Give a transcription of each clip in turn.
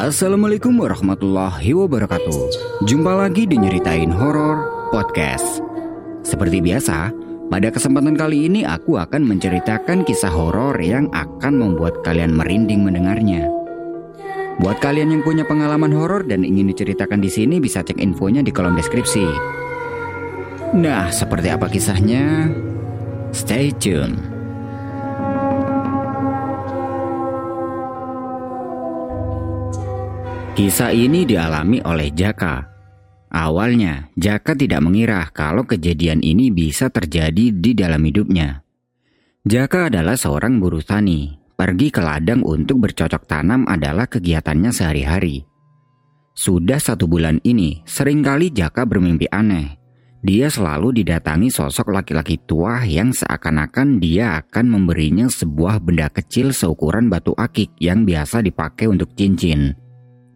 Assalamualaikum warahmatullahi wabarakatuh. Jumpa lagi di Nyeritain Horor Podcast. Seperti biasa, pada kesempatan kali ini aku akan menceritakan kisah horor yang akan membuat kalian merinding mendengarnya. Buat kalian yang punya pengalaman horor dan ingin diceritakan di sini bisa cek infonya di kolom deskripsi. Nah, seperti apa kisahnya? Stay tune Kisah ini dialami oleh Jaka. Awalnya, Jaka tidak mengira kalau kejadian ini bisa terjadi di dalam hidupnya. Jaka adalah seorang buruh tani. Pergi ke ladang untuk bercocok tanam adalah kegiatannya sehari-hari. Sudah satu bulan ini, sering kali Jaka bermimpi aneh. Dia selalu didatangi sosok laki-laki tua yang seakan-akan dia akan memberinya sebuah benda kecil seukuran batu akik yang biasa dipakai untuk cincin.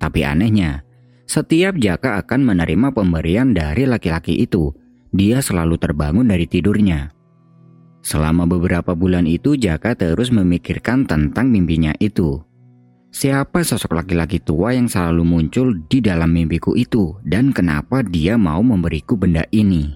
Tapi anehnya, setiap Jaka akan menerima pemberian dari laki-laki itu, dia selalu terbangun dari tidurnya. Selama beberapa bulan itu Jaka terus memikirkan tentang mimpinya itu. Siapa sosok laki-laki tua yang selalu muncul di dalam mimpiku itu dan kenapa dia mau memberiku benda ini?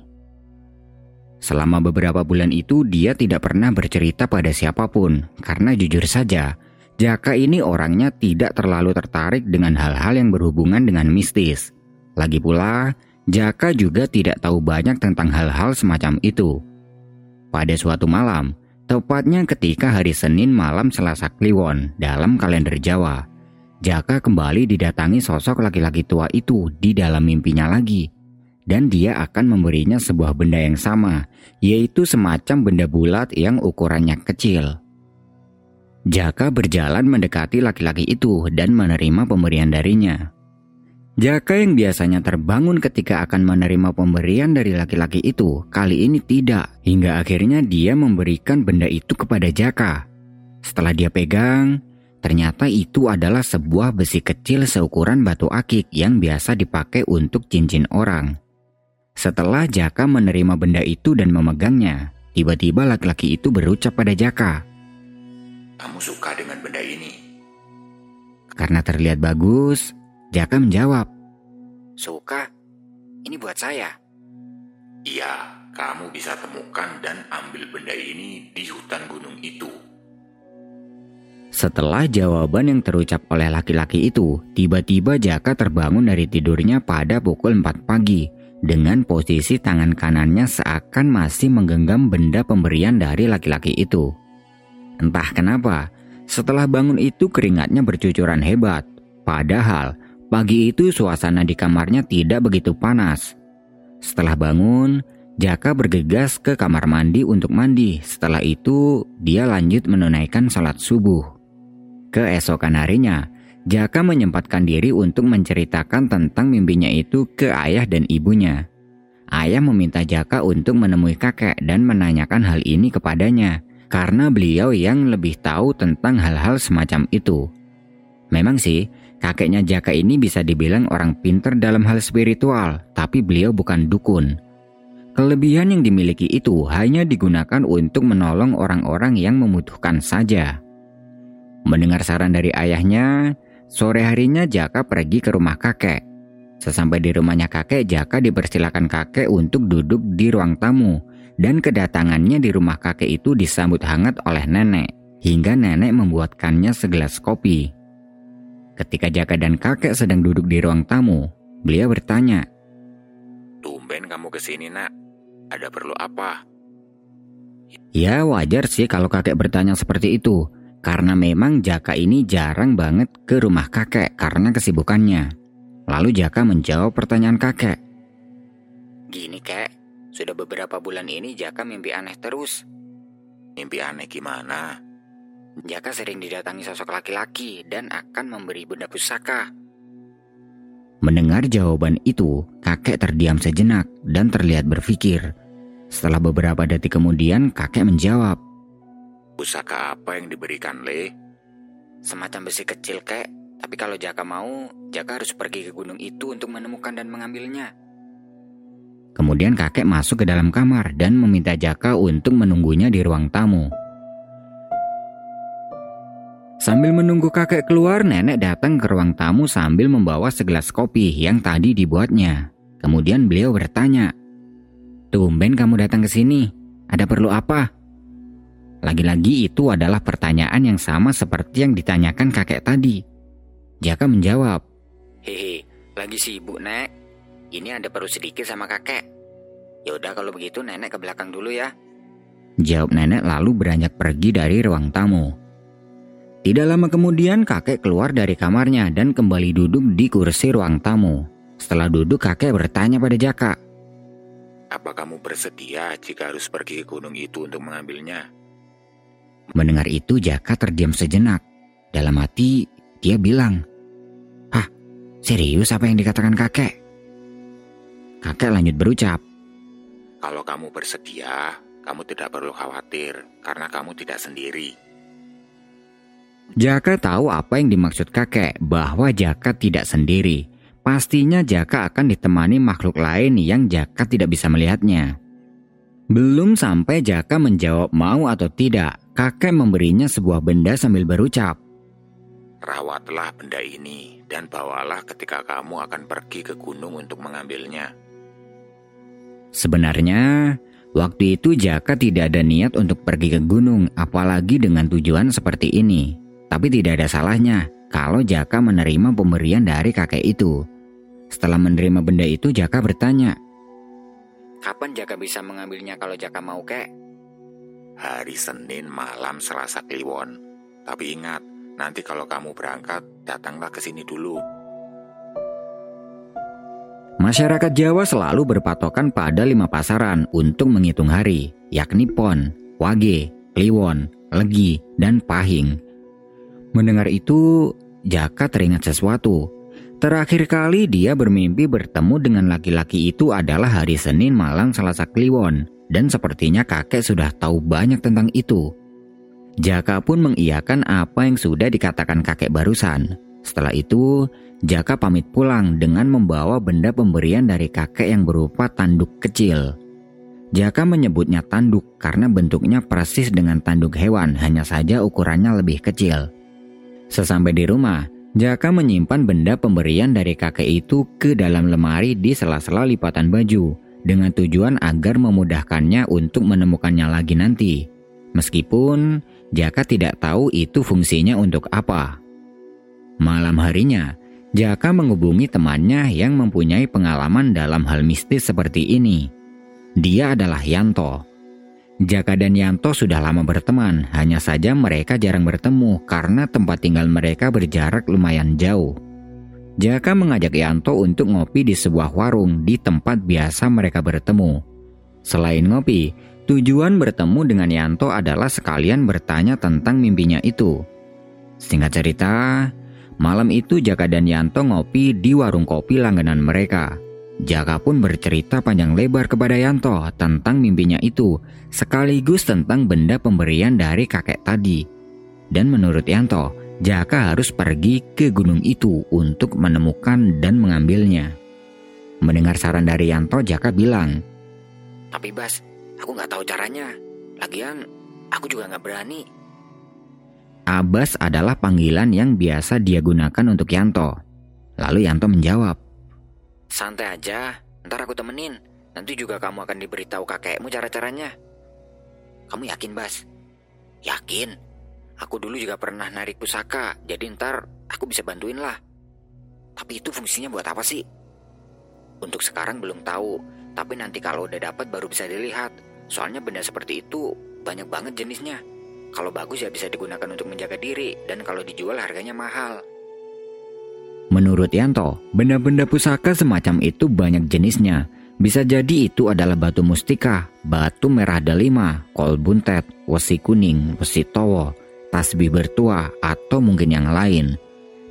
Selama beberapa bulan itu dia tidak pernah bercerita pada siapa pun karena jujur saja Jaka ini orangnya tidak terlalu tertarik dengan hal-hal yang berhubungan dengan mistis. Lagi pula, Jaka juga tidak tahu banyak tentang hal-hal semacam itu. Pada suatu malam, tepatnya ketika hari Senin malam Selasa Kliwon dalam kalender Jawa, Jaka kembali didatangi sosok laki-laki tua itu di dalam mimpinya lagi. Dan dia akan memberinya sebuah benda yang sama, yaitu semacam benda bulat yang ukurannya kecil. Jaka berjalan mendekati laki-laki itu dan menerima pemberian darinya. Jaka yang biasanya terbangun ketika akan menerima pemberian dari laki-laki itu, kali ini tidak, hingga akhirnya dia memberikan benda itu kepada Jaka. Setelah dia pegang, ternyata itu adalah sebuah besi kecil seukuran batu akik yang biasa dipakai untuk cincin orang. Setelah Jaka menerima benda itu dan memegangnya, tiba-tiba laki-laki itu berucap pada Jaka, kamu suka dengan benda ini? Karena terlihat bagus, Jaka menjawab, Suka, ini buat saya. Iya, kamu bisa temukan dan ambil benda ini di hutan gunung itu. Setelah jawaban yang terucap oleh laki-laki itu, tiba-tiba Jaka terbangun dari tidurnya pada pukul 4 pagi dengan posisi tangan kanannya seakan masih menggenggam benda pemberian dari laki-laki itu. Entah kenapa, setelah bangun itu keringatnya bercucuran hebat. Padahal, pagi itu suasana di kamarnya tidak begitu panas. Setelah bangun, Jaka bergegas ke kamar mandi untuk mandi. Setelah itu, dia lanjut menunaikan salat subuh. Keesokan harinya, Jaka menyempatkan diri untuk menceritakan tentang mimpinya itu ke ayah dan ibunya. Ayah meminta Jaka untuk menemui kakek dan menanyakan hal ini kepadanya karena beliau yang lebih tahu tentang hal-hal semacam itu. Memang sih, kakeknya Jaka ini bisa dibilang orang pinter dalam hal spiritual, tapi beliau bukan dukun. Kelebihan yang dimiliki itu hanya digunakan untuk menolong orang-orang yang membutuhkan saja. Mendengar saran dari ayahnya, sore harinya Jaka pergi ke rumah kakek. Sesampai di rumahnya kakek, Jaka dipersilakan kakek untuk duduk di ruang tamu dan kedatangannya di rumah kakek itu disambut hangat oleh nenek, hingga nenek membuatkannya segelas kopi. Ketika Jaka dan kakek sedang duduk di ruang tamu, beliau bertanya, Tumben kamu ke sini nak, ada perlu apa? Ya wajar sih kalau kakek bertanya seperti itu, karena memang Jaka ini jarang banget ke rumah kakek karena kesibukannya. Lalu Jaka menjawab pertanyaan kakek. Gini kek, sudah beberapa bulan ini Jaka mimpi aneh terus. Mimpi aneh gimana? Jaka sering didatangi sosok laki-laki dan akan memberi benda pusaka. Mendengar jawaban itu, kakek terdiam sejenak dan terlihat berpikir. Setelah beberapa detik kemudian, kakek menjawab. Pusaka apa yang diberikan, Le? Semacam besi kecil, kek. Tapi kalau Jaka mau, Jaka harus pergi ke gunung itu untuk menemukan dan mengambilnya. Kemudian kakek masuk ke dalam kamar dan meminta Jaka untuk menunggunya di ruang tamu. Sambil menunggu kakek keluar, nenek datang ke ruang tamu sambil membawa segelas kopi yang tadi dibuatnya. Kemudian beliau bertanya, Tumben kamu datang ke sini, ada perlu apa? Lagi-lagi itu adalah pertanyaan yang sama seperti yang ditanyakan kakek tadi. Jaka menjawab, Hehe, lagi sibuk nek. Ini ada perlu sedikit sama kakek. Yaudah kalau begitu nenek ke belakang dulu ya. Jawab nenek lalu beranjak pergi dari ruang tamu. Tidak lama kemudian kakek keluar dari kamarnya dan kembali duduk di kursi ruang tamu. Setelah duduk kakek bertanya pada Jaka. Apa kamu bersedia jika harus pergi ke gunung itu untuk mengambilnya? Mendengar itu Jaka terdiam sejenak. Dalam hati dia bilang, Hah, serius apa yang dikatakan kakek? Kakek lanjut berucap, Kalau kamu bersedia, kamu tidak perlu khawatir karena kamu tidak sendiri. Jaka tahu apa yang dimaksud kakek bahwa Jaka tidak sendiri. Pastinya Jaka akan ditemani makhluk lain yang Jaka tidak bisa melihatnya. Belum sampai Jaka menjawab mau atau tidak, kakek memberinya sebuah benda sambil berucap. Rawatlah benda ini dan bawalah ketika kamu akan pergi ke gunung untuk mengambilnya. Sebenarnya, waktu itu Jaka tidak ada niat untuk pergi ke gunung, apalagi dengan tujuan seperti ini. Tapi tidak ada salahnya kalau Jaka menerima pemberian dari kakek itu. Setelah menerima benda itu, Jaka bertanya, Kapan Jaka bisa mengambilnya kalau Jaka mau kek? Hari Senin malam Selasa Kliwon. Tapi ingat, nanti kalau kamu berangkat, datanglah ke sini dulu. Masyarakat Jawa selalu berpatokan pada lima pasaran untuk menghitung hari, yakni Pon, Wage, Kliwon, Legi, dan Pahing. Mendengar itu, Jaka teringat sesuatu. Terakhir kali dia bermimpi bertemu dengan laki-laki itu adalah hari Senin malam Selasa Kliwon, dan sepertinya kakek sudah tahu banyak tentang itu. Jaka pun mengiyakan apa yang sudah dikatakan kakek barusan. Setelah itu, Jaka pamit pulang dengan membawa benda pemberian dari kakek yang berupa tanduk kecil. Jaka menyebutnya tanduk karena bentuknya persis dengan tanduk hewan, hanya saja ukurannya lebih kecil. Sesampai di rumah, Jaka menyimpan benda pemberian dari kakek itu ke dalam lemari di sela-sela lipatan baju dengan tujuan agar memudahkannya untuk menemukannya lagi nanti. Meskipun Jaka tidak tahu itu fungsinya untuk apa. Malam harinya, Jaka menghubungi temannya yang mempunyai pengalaman dalam hal mistis seperti ini. Dia adalah Yanto. Jaka dan Yanto sudah lama berteman, hanya saja mereka jarang bertemu karena tempat tinggal mereka berjarak lumayan jauh. Jaka mengajak Yanto untuk ngopi di sebuah warung di tempat biasa mereka bertemu. Selain ngopi, tujuan bertemu dengan Yanto adalah sekalian bertanya tentang mimpinya itu. Singkat cerita, malam itu Jaka dan Yanto ngopi di warung kopi langganan mereka. Jaka pun bercerita panjang lebar kepada Yanto tentang mimpinya itu, sekaligus tentang benda pemberian dari kakek tadi. Dan menurut Yanto, Jaka harus pergi ke gunung itu untuk menemukan dan mengambilnya. Mendengar saran dari Yanto, Jaka bilang, Tapi Bas, aku nggak tahu caranya. Lagian, aku juga nggak berani. Abbas adalah panggilan yang biasa dia gunakan untuk Yanto. Lalu Yanto menjawab, Santai aja, ntar aku temenin. Nanti juga kamu akan diberitahu kakekmu cara-caranya. Kamu yakin, Bas? Yakin. Aku dulu juga pernah narik pusaka, jadi ntar aku bisa bantuin lah. Tapi itu fungsinya buat apa sih? Untuk sekarang belum tahu, tapi nanti kalau udah dapat baru bisa dilihat. Soalnya benda seperti itu banyak banget jenisnya. Kalau bagus ya bisa digunakan untuk menjaga diri, dan kalau dijual harganya mahal. Menurut Yanto, benda-benda pusaka semacam itu banyak jenisnya. Bisa jadi itu adalah batu mustika, batu merah delima, kol buntet, wesi kuning, wesi towo, tasbih bertua, atau mungkin yang lain.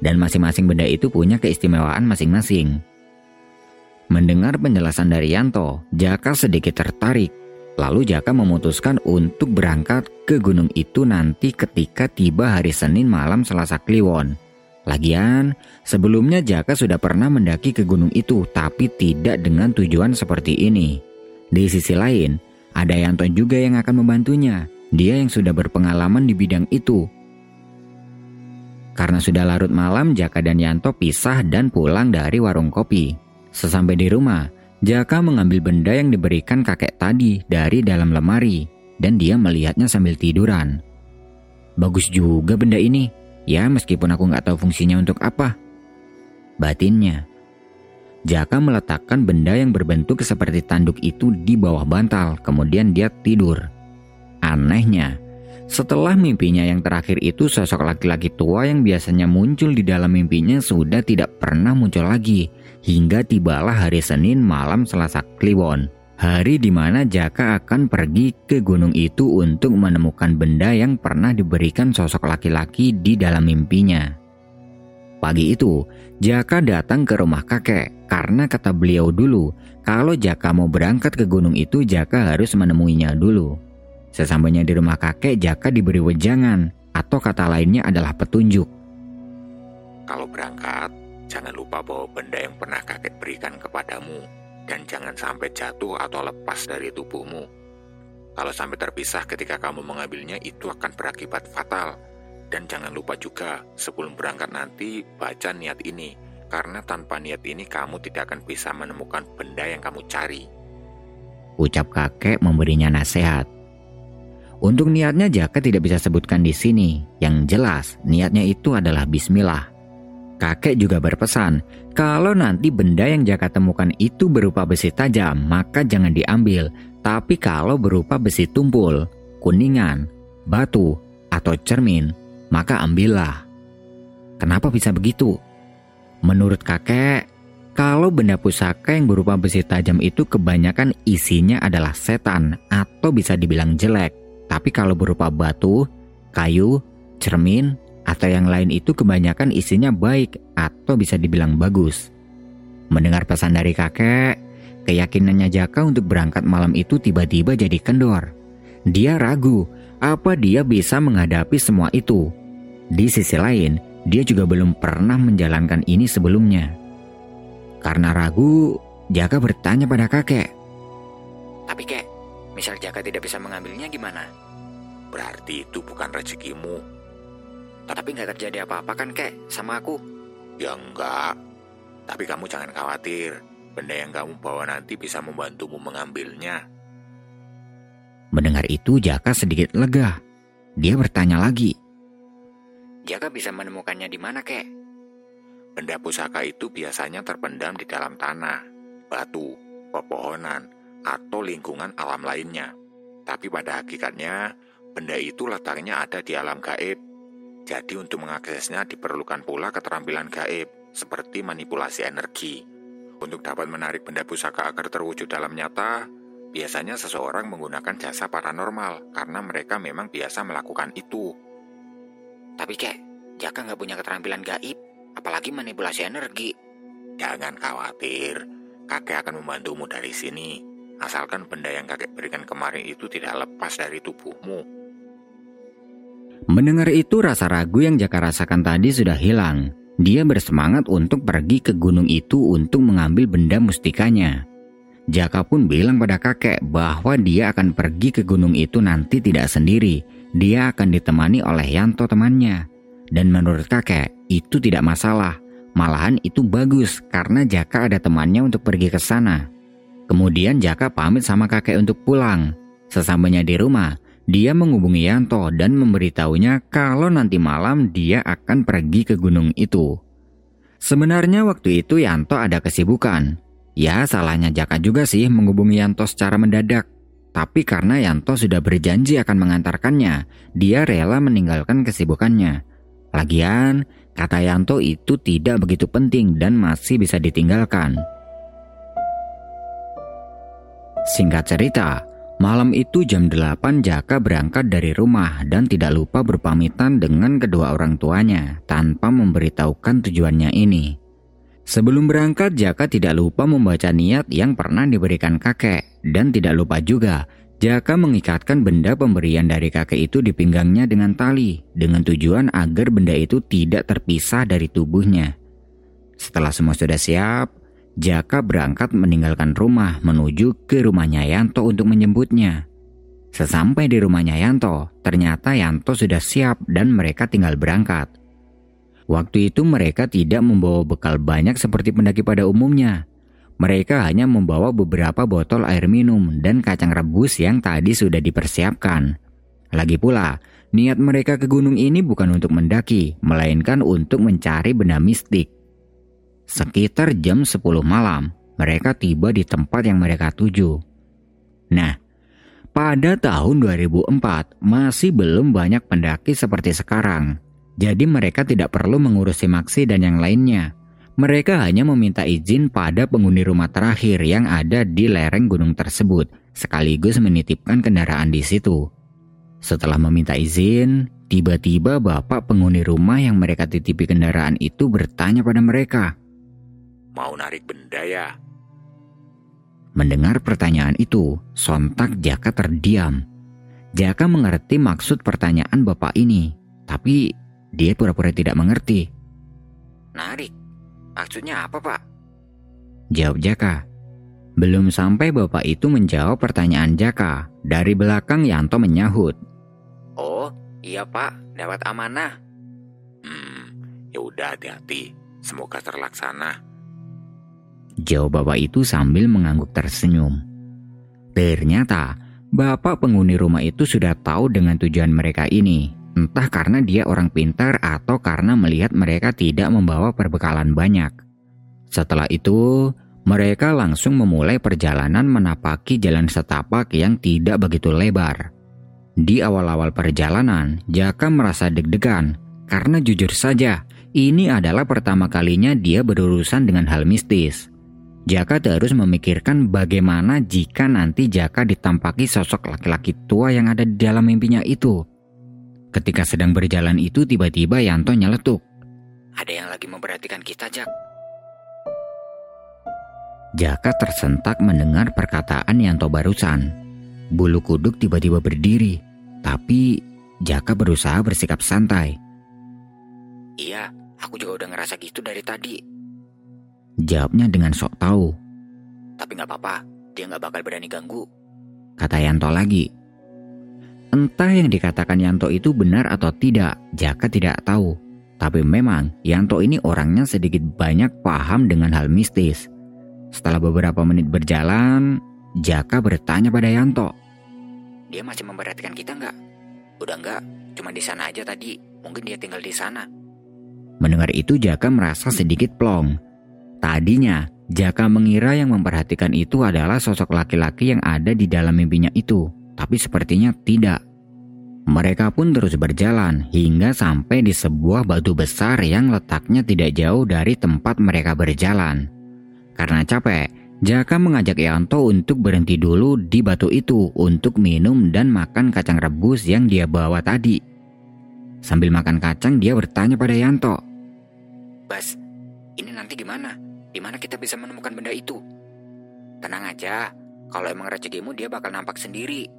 Dan masing-masing benda itu punya keistimewaan masing-masing. Mendengar penjelasan dari Yanto, Jaka sedikit tertarik. Lalu Jaka memutuskan untuk berangkat ke gunung itu nanti ketika tiba hari Senin malam Selasa Kliwon. Lagian, sebelumnya Jaka sudah pernah mendaki ke gunung itu tapi tidak dengan tujuan seperti ini. Di sisi lain, ada Yanto juga yang akan membantunya. Dia yang sudah berpengalaman di bidang itu. Karena sudah larut malam, Jaka dan Yanto pisah dan pulang dari warung kopi. Sesampai di rumah, Jaka mengambil benda yang diberikan kakek tadi dari dalam lemari, dan dia melihatnya sambil tiduran. Bagus juga benda ini, ya meskipun aku nggak tahu fungsinya untuk apa. Batinnya. Jaka meletakkan benda yang berbentuk seperti tanduk itu di bawah bantal, kemudian dia tidur. Anehnya, setelah mimpinya yang terakhir itu sosok laki-laki tua yang biasanya muncul di dalam mimpinya sudah tidak pernah muncul lagi hingga tibalah hari Senin malam Selasa Kliwon. Hari di mana Jaka akan pergi ke gunung itu untuk menemukan benda yang pernah diberikan sosok laki-laki di dalam mimpinya. Pagi itu, Jaka datang ke rumah kakek karena kata beliau dulu kalau Jaka mau berangkat ke gunung itu Jaka harus menemuinya dulu. Sesampainya di rumah kakek, Jaka diberi wejangan, atau kata lainnya adalah petunjuk. Kalau berangkat, jangan lupa bawa benda yang pernah kakek berikan kepadamu, dan jangan sampai jatuh atau lepas dari tubuhmu. Kalau sampai terpisah ketika kamu mengambilnya, itu akan berakibat fatal. Dan jangan lupa juga, sebelum berangkat nanti, baca niat ini, karena tanpa niat ini kamu tidak akan bisa menemukan benda yang kamu cari. Ucap kakek memberinya nasihat. Untuk niatnya Jaka tidak bisa sebutkan di sini. Yang jelas, niatnya itu adalah bismillah. Kakek juga berpesan, kalau nanti benda yang Jaka temukan itu berupa besi tajam, maka jangan diambil. Tapi kalau berupa besi tumpul, kuningan, batu, atau cermin, maka ambillah. Kenapa bisa begitu? Menurut kakek, kalau benda pusaka yang berupa besi tajam itu kebanyakan isinya adalah setan atau bisa dibilang jelek. Tapi kalau berupa batu, kayu, cermin, atau yang lain itu kebanyakan isinya baik atau bisa dibilang bagus. Mendengar pesan dari kakek, keyakinannya Jaka untuk berangkat malam itu tiba-tiba jadi kendor. Dia ragu apa dia bisa menghadapi semua itu. Di sisi lain, dia juga belum pernah menjalankan ini sebelumnya. Karena ragu, Jaka bertanya pada kakek. Tapi kek, Misal Jaka tidak bisa mengambilnya gimana? Berarti itu bukan rezekimu. Tapi nggak terjadi apa-apa kan kek sama aku? Ya enggak. Tapi kamu jangan khawatir. Benda yang kamu bawa nanti bisa membantumu mengambilnya. Mendengar itu Jaka sedikit lega. Dia bertanya lagi. Jaka bisa menemukannya di mana kek? Benda pusaka itu biasanya terpendam di dalam tanah, batu, pepohonan, atau lingkungan alam lainnya. Tapi pada hakikatnya, benda itu letaknya ada di alam gaib. Jadi untuk mengaksesnya diperlukan pula keterampilan gaib, seperti manipulasi energi. Untuk dapat menarik benda pusaka agar terwujud dalam nyata, biasanya seseorang menggunakan jasa paranormal karena mereka memang biasa melakukan itu. Tapi kek, Jaka nggak punya keterampilan gaib, apalagi manipulasi energi. Jangan khawatir, kakek akan membantumu dari sini. Asalkan benda yang kakek berikan kemarin itu tidak lepas dari tubuhmu. Mendengar itu rasa ragu yang Jaka rasakan tadi sudah hilang. Dia bersemangat untuk pergi ke gunung itu untuk mengambil benda mustikanya. Jaka pun bilang pada kakek bahwa dia akan pergi ke gunung itu nanti tidak sendiri. Dia akan ditemani oleh Yanto temannya. Dan menurut kakek, itu tidak masalah. Malahan itu bagus karena Jaka ada temannya untuk pergi ke sana. Kemudian Jaka pamit sama kakek untuk pulang. Sesampainya di rumah, dia menghubungi Yanto dan memberitahunya kalau nanti malam dia akan pergi ke gunung itu. Sebenarnya waktu itu Yanto ada kesibukan. Ya salahnya Jaka juga sih menghubungi Yanto secara mendadak. Tapi karena Yanto sudah berjanji akan mengantarkannya, dia rela meninggalkan kesibukannya. Lagian, kata Yanto itu tidak begitu penting dan masih bisa ditinggalkan. Singkat cerita, malam itu jam 8 Jaka berangkat dari rumah dan tidak lupa berpamitan dengan kedua orang tuanya tanpa memberitahukan tujuannya ini. Sebelum berangkat, Jaka tidak lupa membaca niat yang pernah diberikan kakek dan tidak lupa juga Jaka mengikatkan benda pemberian dari kakek itu di pinggangnya dengan tali dengan tujuan agar benda itu tidak terpisah dari tubuhnya. Setelah semua sudah siap, Jaka berangkat meninggalkan rumah menuju ke rumahnya Yanto untuk menjemputnya. Sesampai di rumahnya Yanto, ternyata Yanto sudah siap dan mereka tinggal berangkat. Waktu itu mereka tidak membawa bekal banyak seperti pendaki pada umumnya. Mereka hanya membawa beberapa botol air minum dan kacang rebus yang tadi sudah dipersiapkan. Lagi pula, niat mereka ke gunung ini bukan untuk mendaki, melainkan untuk mencari benda mistik. Sekitar jam 10 malam, mereka tiba di tempat yang mereka tuju. Nah, pada tahun 2004 masih belum banyak pendaki seperti sekarang. Jadi mereka tidak perlu mengurusi maksi dan yang lainnya. Mereka hanya meminta izin pada penghuni rumah terakhir yang ada di lereng gunung tersebut, sekaligus menitipkan kendaraan di situ. Setelah meminta izin, tiba-tiba bapak penghuni rumah yang mereka titipi kendaraan itu bertanya pada mereka. Mau narik benda ya? Mendengar pertanyaan itu, sontak Jaka terdiam. Jaka mengerti maksud pertanyaan bapak ini, tapi dia pura-pura tidak mengerti. Narik? Maksudnya apa, Pak? Jawab Jaka. Belum sampai bapak itu menjawab pertanyaan Jaka, dari belakang Yanto menyahut. Oh, iya Pak, dapat amanah. Hmm, ya udah hati-hati. Semoga terlaksana. Jawab bapak itu sambil mengangguk tersenyum. Ternyata, bapak penghuni rumah itu sudah tahu dengan tujuan mereka ini entah karena dia orang pintar atau karena melihat mereka tidak membawa perbekalan banyak. Setelah itu, mereka langsung memulai perjalanan menapaki jalan setapak yang tidak begitu lebar. Di awal-awal perjalanan, Jaka merasa deg-degan karena jujur saja, ini adalah pertama kalinya dia berurusan dengan hal mistis. Jaka terus memikirkan bagaimana jika nanti Jaka ditampaki sosok laki-laki tua yang ada di dalam mimpinya itu. Ketika sedang berjalan itu tiba-tiba Yanto nyeletuk. Ada yang lagi memperhatikan kita, Jak. Jaka tersentak mendengar perkataan Yanto barusan. Bulu kuduk tiba-tiba berdiri, tapi Jaka berusaha bersikap santai. Iya, aku juga udah ngerasa gitu dari tadi. Jawabnya dengan sok tahu. Tapi nggak apa-apa, dia nggak bakal berani ganggu. Kata Yanto lagi. Entah yang dikatakan Yanto itu benar atau tidak, Jaka tidak tahu. Tapi memang Yanto ini orangnya sedikit banyak paham dengan hal mistis. Setelah beberapa menit berjalan, Jaka bertanya pada Yanto. Dia masih memperhatikan kita nggak? Udah nggak, cuma di sana aja tadi. Mungkin dia tinggal di sana. Mendengar itu Jaka merasa sedikit plong. Tadinya, Jaka mengira yang memperhatikan itu adalah sosok laki-laki yang ada di dalam mimpinya itu tapi sepertinya tidak. Mereka pun terus berjalan hingga sampai di sebuah batu besar yang letaknya tidak jauh dari tempat mereka berjalan. Karena capek, Jaka mengajak Yanto untuk berhenti dulu di batu itu untuk minum dan makan kacang rebus yang dia bawa tadi. Sambil makan kacang, dia bertanya pada Yanto. Bas, ini nanti gimana? Di mana kita bisa menemukan benda itu? Tenang aja, kalau emang rezekimu dia bakal nampak sendiri.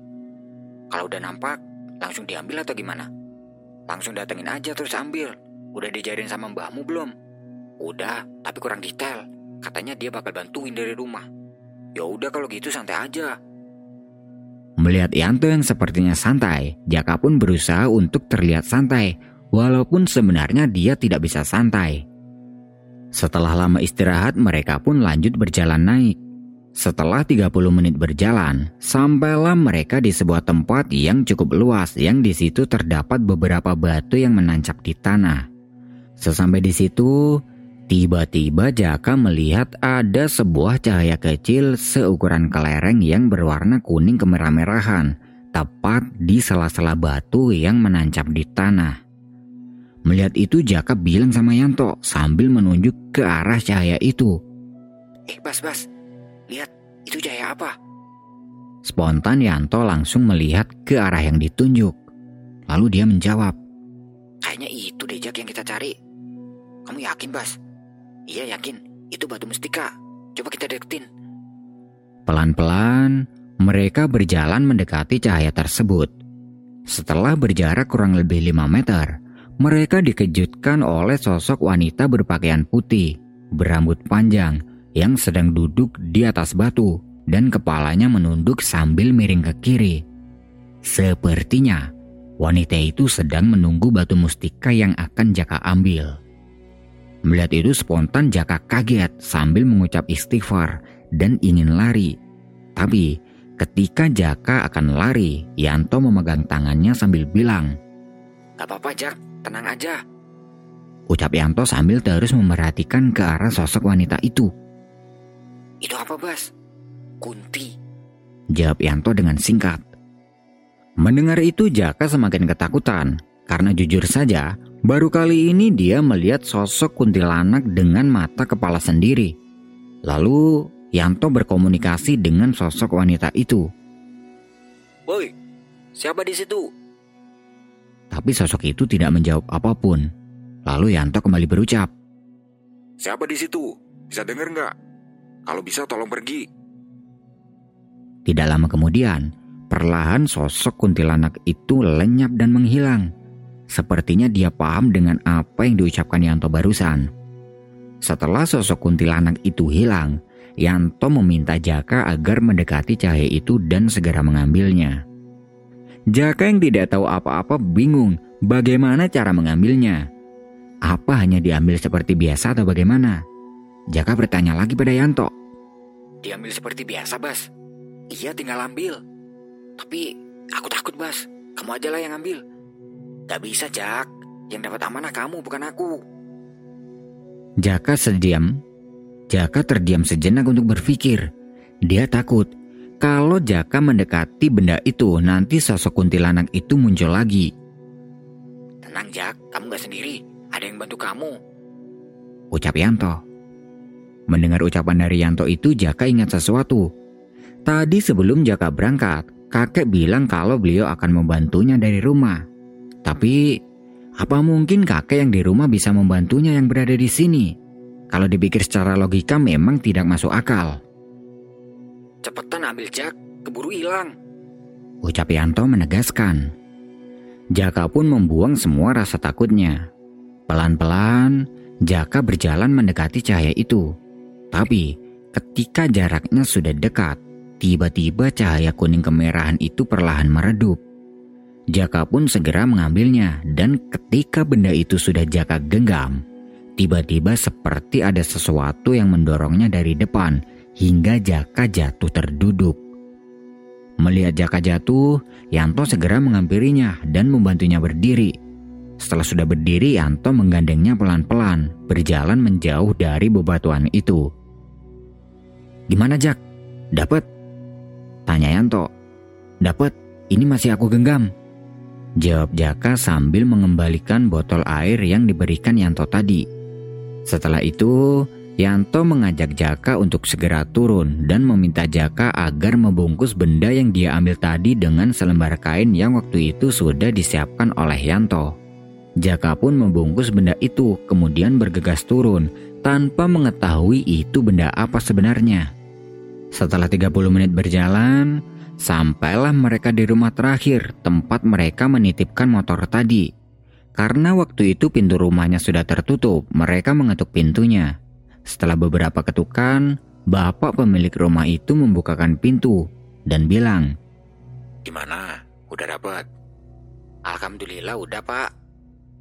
Kalau udah nampak, langsung diambil atau gimana? Langsung datengin aja terus ambil. Udah dijarin sama mbahmu belum? Udah, tapi kurang detail. Katanya dia bakal bantuin dari rumah. Ya udah kalau gitu santai aja. Melihat Yanto yang sepertinya santai, Jaka pun berusaha untuk terlihat santai, walaupun sebenarnya dia tidak bisa santai. Setelah lama istirahat, mereka pun lanjut berjalan naik. Setelah 30 menit berjalan, sampailah mereka di sebuah tempat yang cukup luas yang di situ terdapat beberapa batu yang menancap di tanah. Sesampai di situ, tiba-tiba Jaka melihat ada sebuah cahaya kecil seukuran kelereng yang berwarna kuning kemerah-merahan, tepat di sela-sela batu yang menancap di tanah. Melihat itu Jaka bilang sama Yanto sambil menunjuk ke arah cahaya itu. Eh Bas, Bas, Lihat, itu cahaya apa? Spontan Yanto langsung melihat ke arah yang ditunjuk. Lalu dia menjawab. Kayaknya itu deh Jak yang kita cari. Kamu yakin, Bas? Iya yakin, itu batu mustika. Coba kita deketin. Pelan-pelan, mereka berjalan mendekati cahaya tersebut. Setelah berjarak kurang lebih 5 meter, mereka dikejutkan oleh sosok wanita berpakaian putih, berambut panjang, yang sedang duduk di atas batu dan kepalanya menunduk sambil miring ke kiri. Sepertinya wanita itu sedang menunggu batu mustika yang akan Jaka ambil. Melihat itu spontan Jaka kaget sambil mengucap istighfar dan ingin lari. Tapi ketika Jaka akan lari, Yanto memegang tangannya sambil bilang, Gak apa-apa Jak, tenang aja. Ucap Yanto sambil terus memperhatikan ke arah sosok wanita itu. Itu apa Bas? Kunti. Jawab Yanto dengan singkat. Mendengar itu Jaka semakin ketakutan karena jujur saja baru kali ini dia melihat sosok kuntilanak dengan mata kepala sendiri. Lalu Yanto berkomunikasi dengan sosok wanita itu. Woi, siapa di situ? Tapi sosok itu tidak menjawab apa pun. Lalu Yanto kembali berucap. Siapa di situ? Bisa dengar nggak? Kalau bisa tolong pergi. Tidak lama kemudian, Perlahan sosok kuntilanak itu lenyap dan menghilang. Sepertinya dia paham dengan apa yang diucapkan Yanto barusan. Setelah sosok kuntilanak itu hilang, Yanto meminta Jaka agar mendekati cahaya itu dan segera mengambilnya. Jaka yang tidak tahu apa-apa bingung bagaimana cara mengambilnya. Apa hanya diambil seperti biasa atau bagaimana? Jaka bertanya lagi pada Yanto. Diambil seperti biasa, Bas. Iya, tinggal ambil. Tapi aku takut Bas, kamu aja lah yang ambil. Gak bisa Jak, yang dapat amanah kamu bukan aku. Jaka sediam. Jaka terdiam sejenak untuk berpikir. Dia takut kalau Jaka mendekati benda itu nanti sosok kuntilanak itu muncul lagi. Tenang Jak, kamu gak sendiri. Ada yang bantu kamu. Ucap Yanto. Mendengar ucapan dari Yanto itu Jaka ingat sesuatu. Tadi sebelum Jaka berangkat, Kakek bilang kalau beliau akan membantunya dari rumah. Tapi, apa mungkin kakek yang di rumah bisa membantunya yang berada di sini? Kalau dipikir secara logika memang tidak masuk akal. Cepetan ambil Jak, keburu hilang. Ucap Yanto menegaskan. Jaka pun membuang semua rasa takutnya. Pelan-pelan, Jaka berjalan mendekati cahaya itu. Tapi, ketika jaraknya sudah dekat, Tiba-tiba cahaya kuning kemerahan itu perlahan meredup. Jaka pun segera mengambilnya dan ketika benda itu sudah Jaka genggam, tiba-tiba seperti ada sesuatu yang mendorongnya dari depan hingga Jaka jatuh terduduk. Melihat Jaka jatuh, Yanto segera menghampirinya dan membantunya berdiri. Setelah sudah berdiri, Yanto menggandengnya pelan-pelan, berjalan menjauh dari bebatuan itu. Gimana Jak? Dapat? Tanya Yanto. Dapat, ini masih aku genggam. Jawab Jaka sambil mengembalikan botol air yang diberikan Yanto tadi. Setelah itu, Yanto mengajak Jaka untuk segera turun dan meminta Jaka agar membungkus benda yang dia ambil tadi dengan selembar kain yang waktu itu sudah disiapkan oleh Yanto. Jaka pun membungkus benda itu kemudian bergegas turun tanpa mengetahui itu benda apa sebenarnya. Setelah 30 menit berjalan, sampailah mereka di rumah terakhir tempat mereka menitipkan motor tadi. Karena waktu itu pintu rumahnya sudah tertutup, mereka mengetuk pintunya. Setelah beberapa ketukan, bapak pemilik rumah itu membukakan pintu dan bilang, Gimana? Udah dapat? Alhamdulillah udah pak.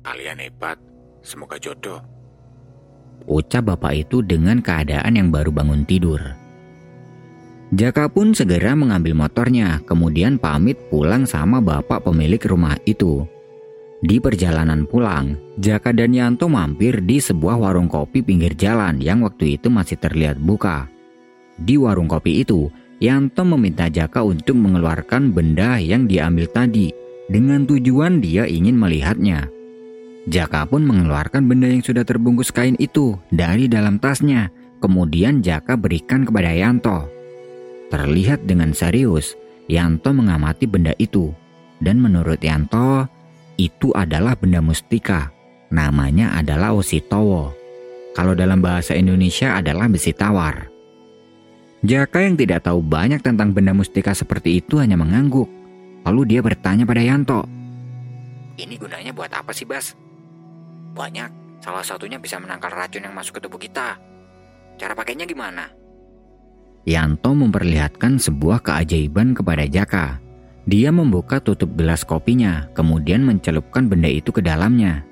Kalian hebat. Semoga jodoh. Ucap bapak itu dengan keadaan yang baru bangun tidur. Jaka pun segera mengambil motornya, kemudian pamit pulang sama bapak pemilik rumah itu. Di perjalanan pulang, Jaka dan Yanto mampir di sebuah warung kopi pinggir jalan yang waktu itu masih terlihat buka. Di warung kopi itu, Yanto meminta Jaka untuk mengeluarkan benda yang diambil tadi dengan tujuan dia ingin melihatnya. Jaka pun mengeluarkan benda yang sudah terbungkus kain itu dari dalam tasnya, kemudian Jaka berikan kepada Yanto. Terlihat dengan serius, Yanto mengamati benda itu. Dan menurut Yanto, itu adalah benda mustika. Namanya adalah Ositowo. Kalau dalam bahasa Indonesia adalah besi tawar. Jaka yang tidak tahu banyak tentang benda mustika seperti itu hanya mengangguk. Lalu dia bertanya pada Yanto. Ini gunanya buat apa sih Bas? Banyak, salah satunya bisa menangkal racun yang masuk ke tubuh kita. Cara pakainya gimana? Yanto memperlihatkan sebuah keajaiban kepada Jaka. Dia membuka tutup gelas kopinya, kemudian mencelupkan benda itu ke dalamnya.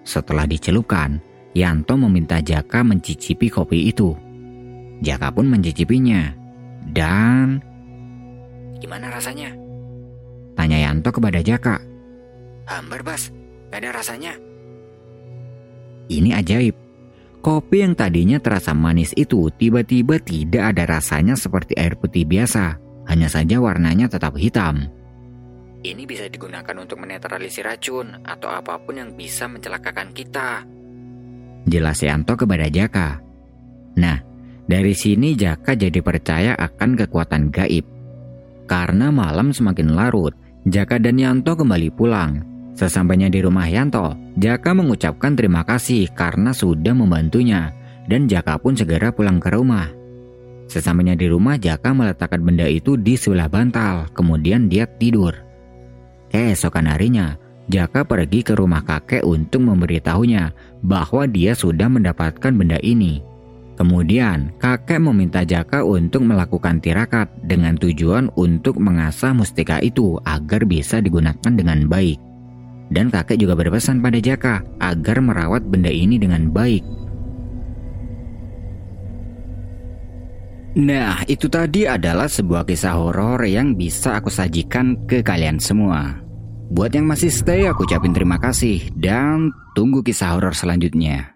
Setelah dicelupkan, Yanto meminta Jaka mencicipi kopi itu. Jaka pun mencicipinya. Dan... Gimana rasanya? Tanya Yanto kepada Jaka. Hambar, Bas. Gak ada rasanya. Ini ajaib. Kopi yang tadinya terasa manis itu tiba-tiba tidak ada rasanya seperti air putih biasa. Hanya saja warnanya tetap hitam. Ini bisa digunakan untuk menetralisir racun atau apa pun yang bisa mencelakakan kita. Jelas Yanto kepada Jaka. Nah, dari sini Jaka jadi percaya akan kekuatan gaib. Karena malam semakin larut, Jaka dan Yanto kembali pulang. Sesampainya di rumah Yanto, Jaka mengucapkan terima kasih karena sudah membantunya, dan Jaka pun segera pulang ke rumah. Sesampainya di rumah, Jaka meletakkan benda itu di sebelah bantal, kemudian dia tidur. Keesokan harinya, Jaka pergi ke rumah kakek untuk memberitahunya bahwa dia sudah mendapatkan benda ini. Kemudian, kakek meminta Jaka untuk melakukan tirakat dengan tujuan untuk mengasah mustika itu agar bisa digunakan dengan baik. Dan kakek juga berpesan pada Jaka agar merawat benda ini dengan baik. Nah, itu tadi adalah sebuah kisah horor yang bisa aku sajikan ke kalian semua. Buat yang masih stay, aku ucapin terima kasih dan tunggu kisah horor selanjutnya.